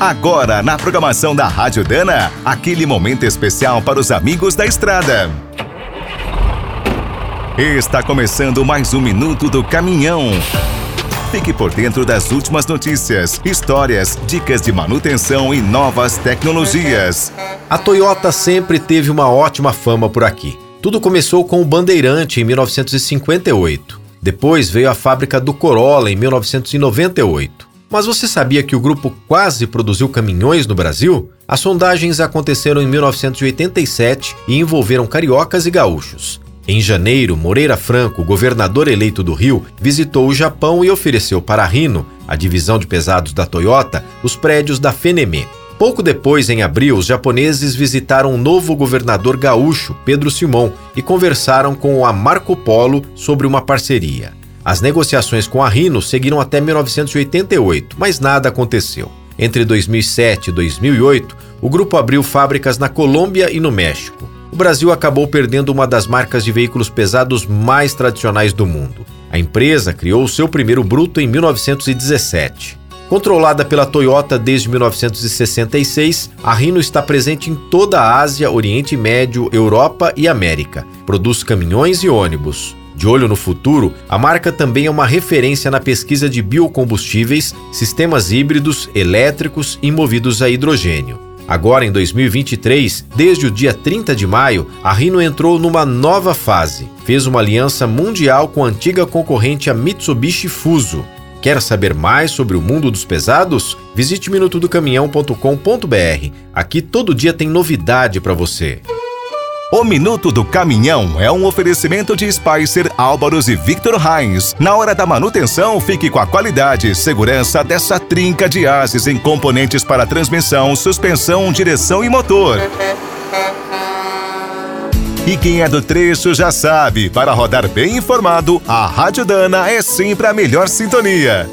Agora, na programação da Rádio Dana, aquele momento especial para os amigos da estrada. Está começando mais um Minuto do Caminhão. Fique por dentro das últimas notícias, histórias, dicas de manutenção e novas tecnologias. A Toyota sempre teve uma ótima fama por aqui. Tudo começou com o Bandeirante em 1958. Depois veio a fábrica do Corolla em 1998. Mas você sabia que o grupo quase produziu caminhões no Brasil? As sondagens aconteceram em 1987 e envolveram cariocas e gaúchos. Em janeiro, Moreira Franco, governador eleito do Rio, visitou o Japão e ofereceu para a Rino, a divisão de pesados da Toyota, os prédios da Fenemê. Pouco depois, em abril, os japoneses visitaram o novo governador gaúcho, Pedro Simon, e conversaram com a Marco Polo sobre uma parceria. As negociações com a Rino seguiram até 1988, mas nada aconteceu. Entre 2007 e 2008, o grupo abriu fábricas na Colômbia e no México. O Brasil acabou perdendo uma das marcas de veículos pesados mais tradicionais do mundo. A empresa criou seu primeiro bruto em 1917. Controlada pela Toyota desde 1966, a Rino está presente em toda a Ásia, Oriente Médio, Europa e América. Produz caminhões e ônibus. De olho no futuro, a marca também é uma referência na pesquisa de biocombustíveis, sistemas híbridos, elétricos e movidos a hidrogênio. Agora, em 2023, desde o dia 30 de maio, a Rino entrou numa nova fase. Fez uma aliança mundial com a antiga concorrente a Mitsubishi Fuso. Quer saber mais sobre o mundo dos pesados? Visite minutodocaminhão.com.br. Aqui todo dia tem novidade para você. O Minuto do Caminhão é um oferecimento de Spicer, Álvaros e Victor Heinz. Na hora da manutenção, fique com a qualidade e segurança dessa trinca de ases em componentes para transmissão, suspensão, direção e motor. E quem é do trecho já sabe, para rodar bem informado, a Rádio Dana é sempre a melhor sintonia.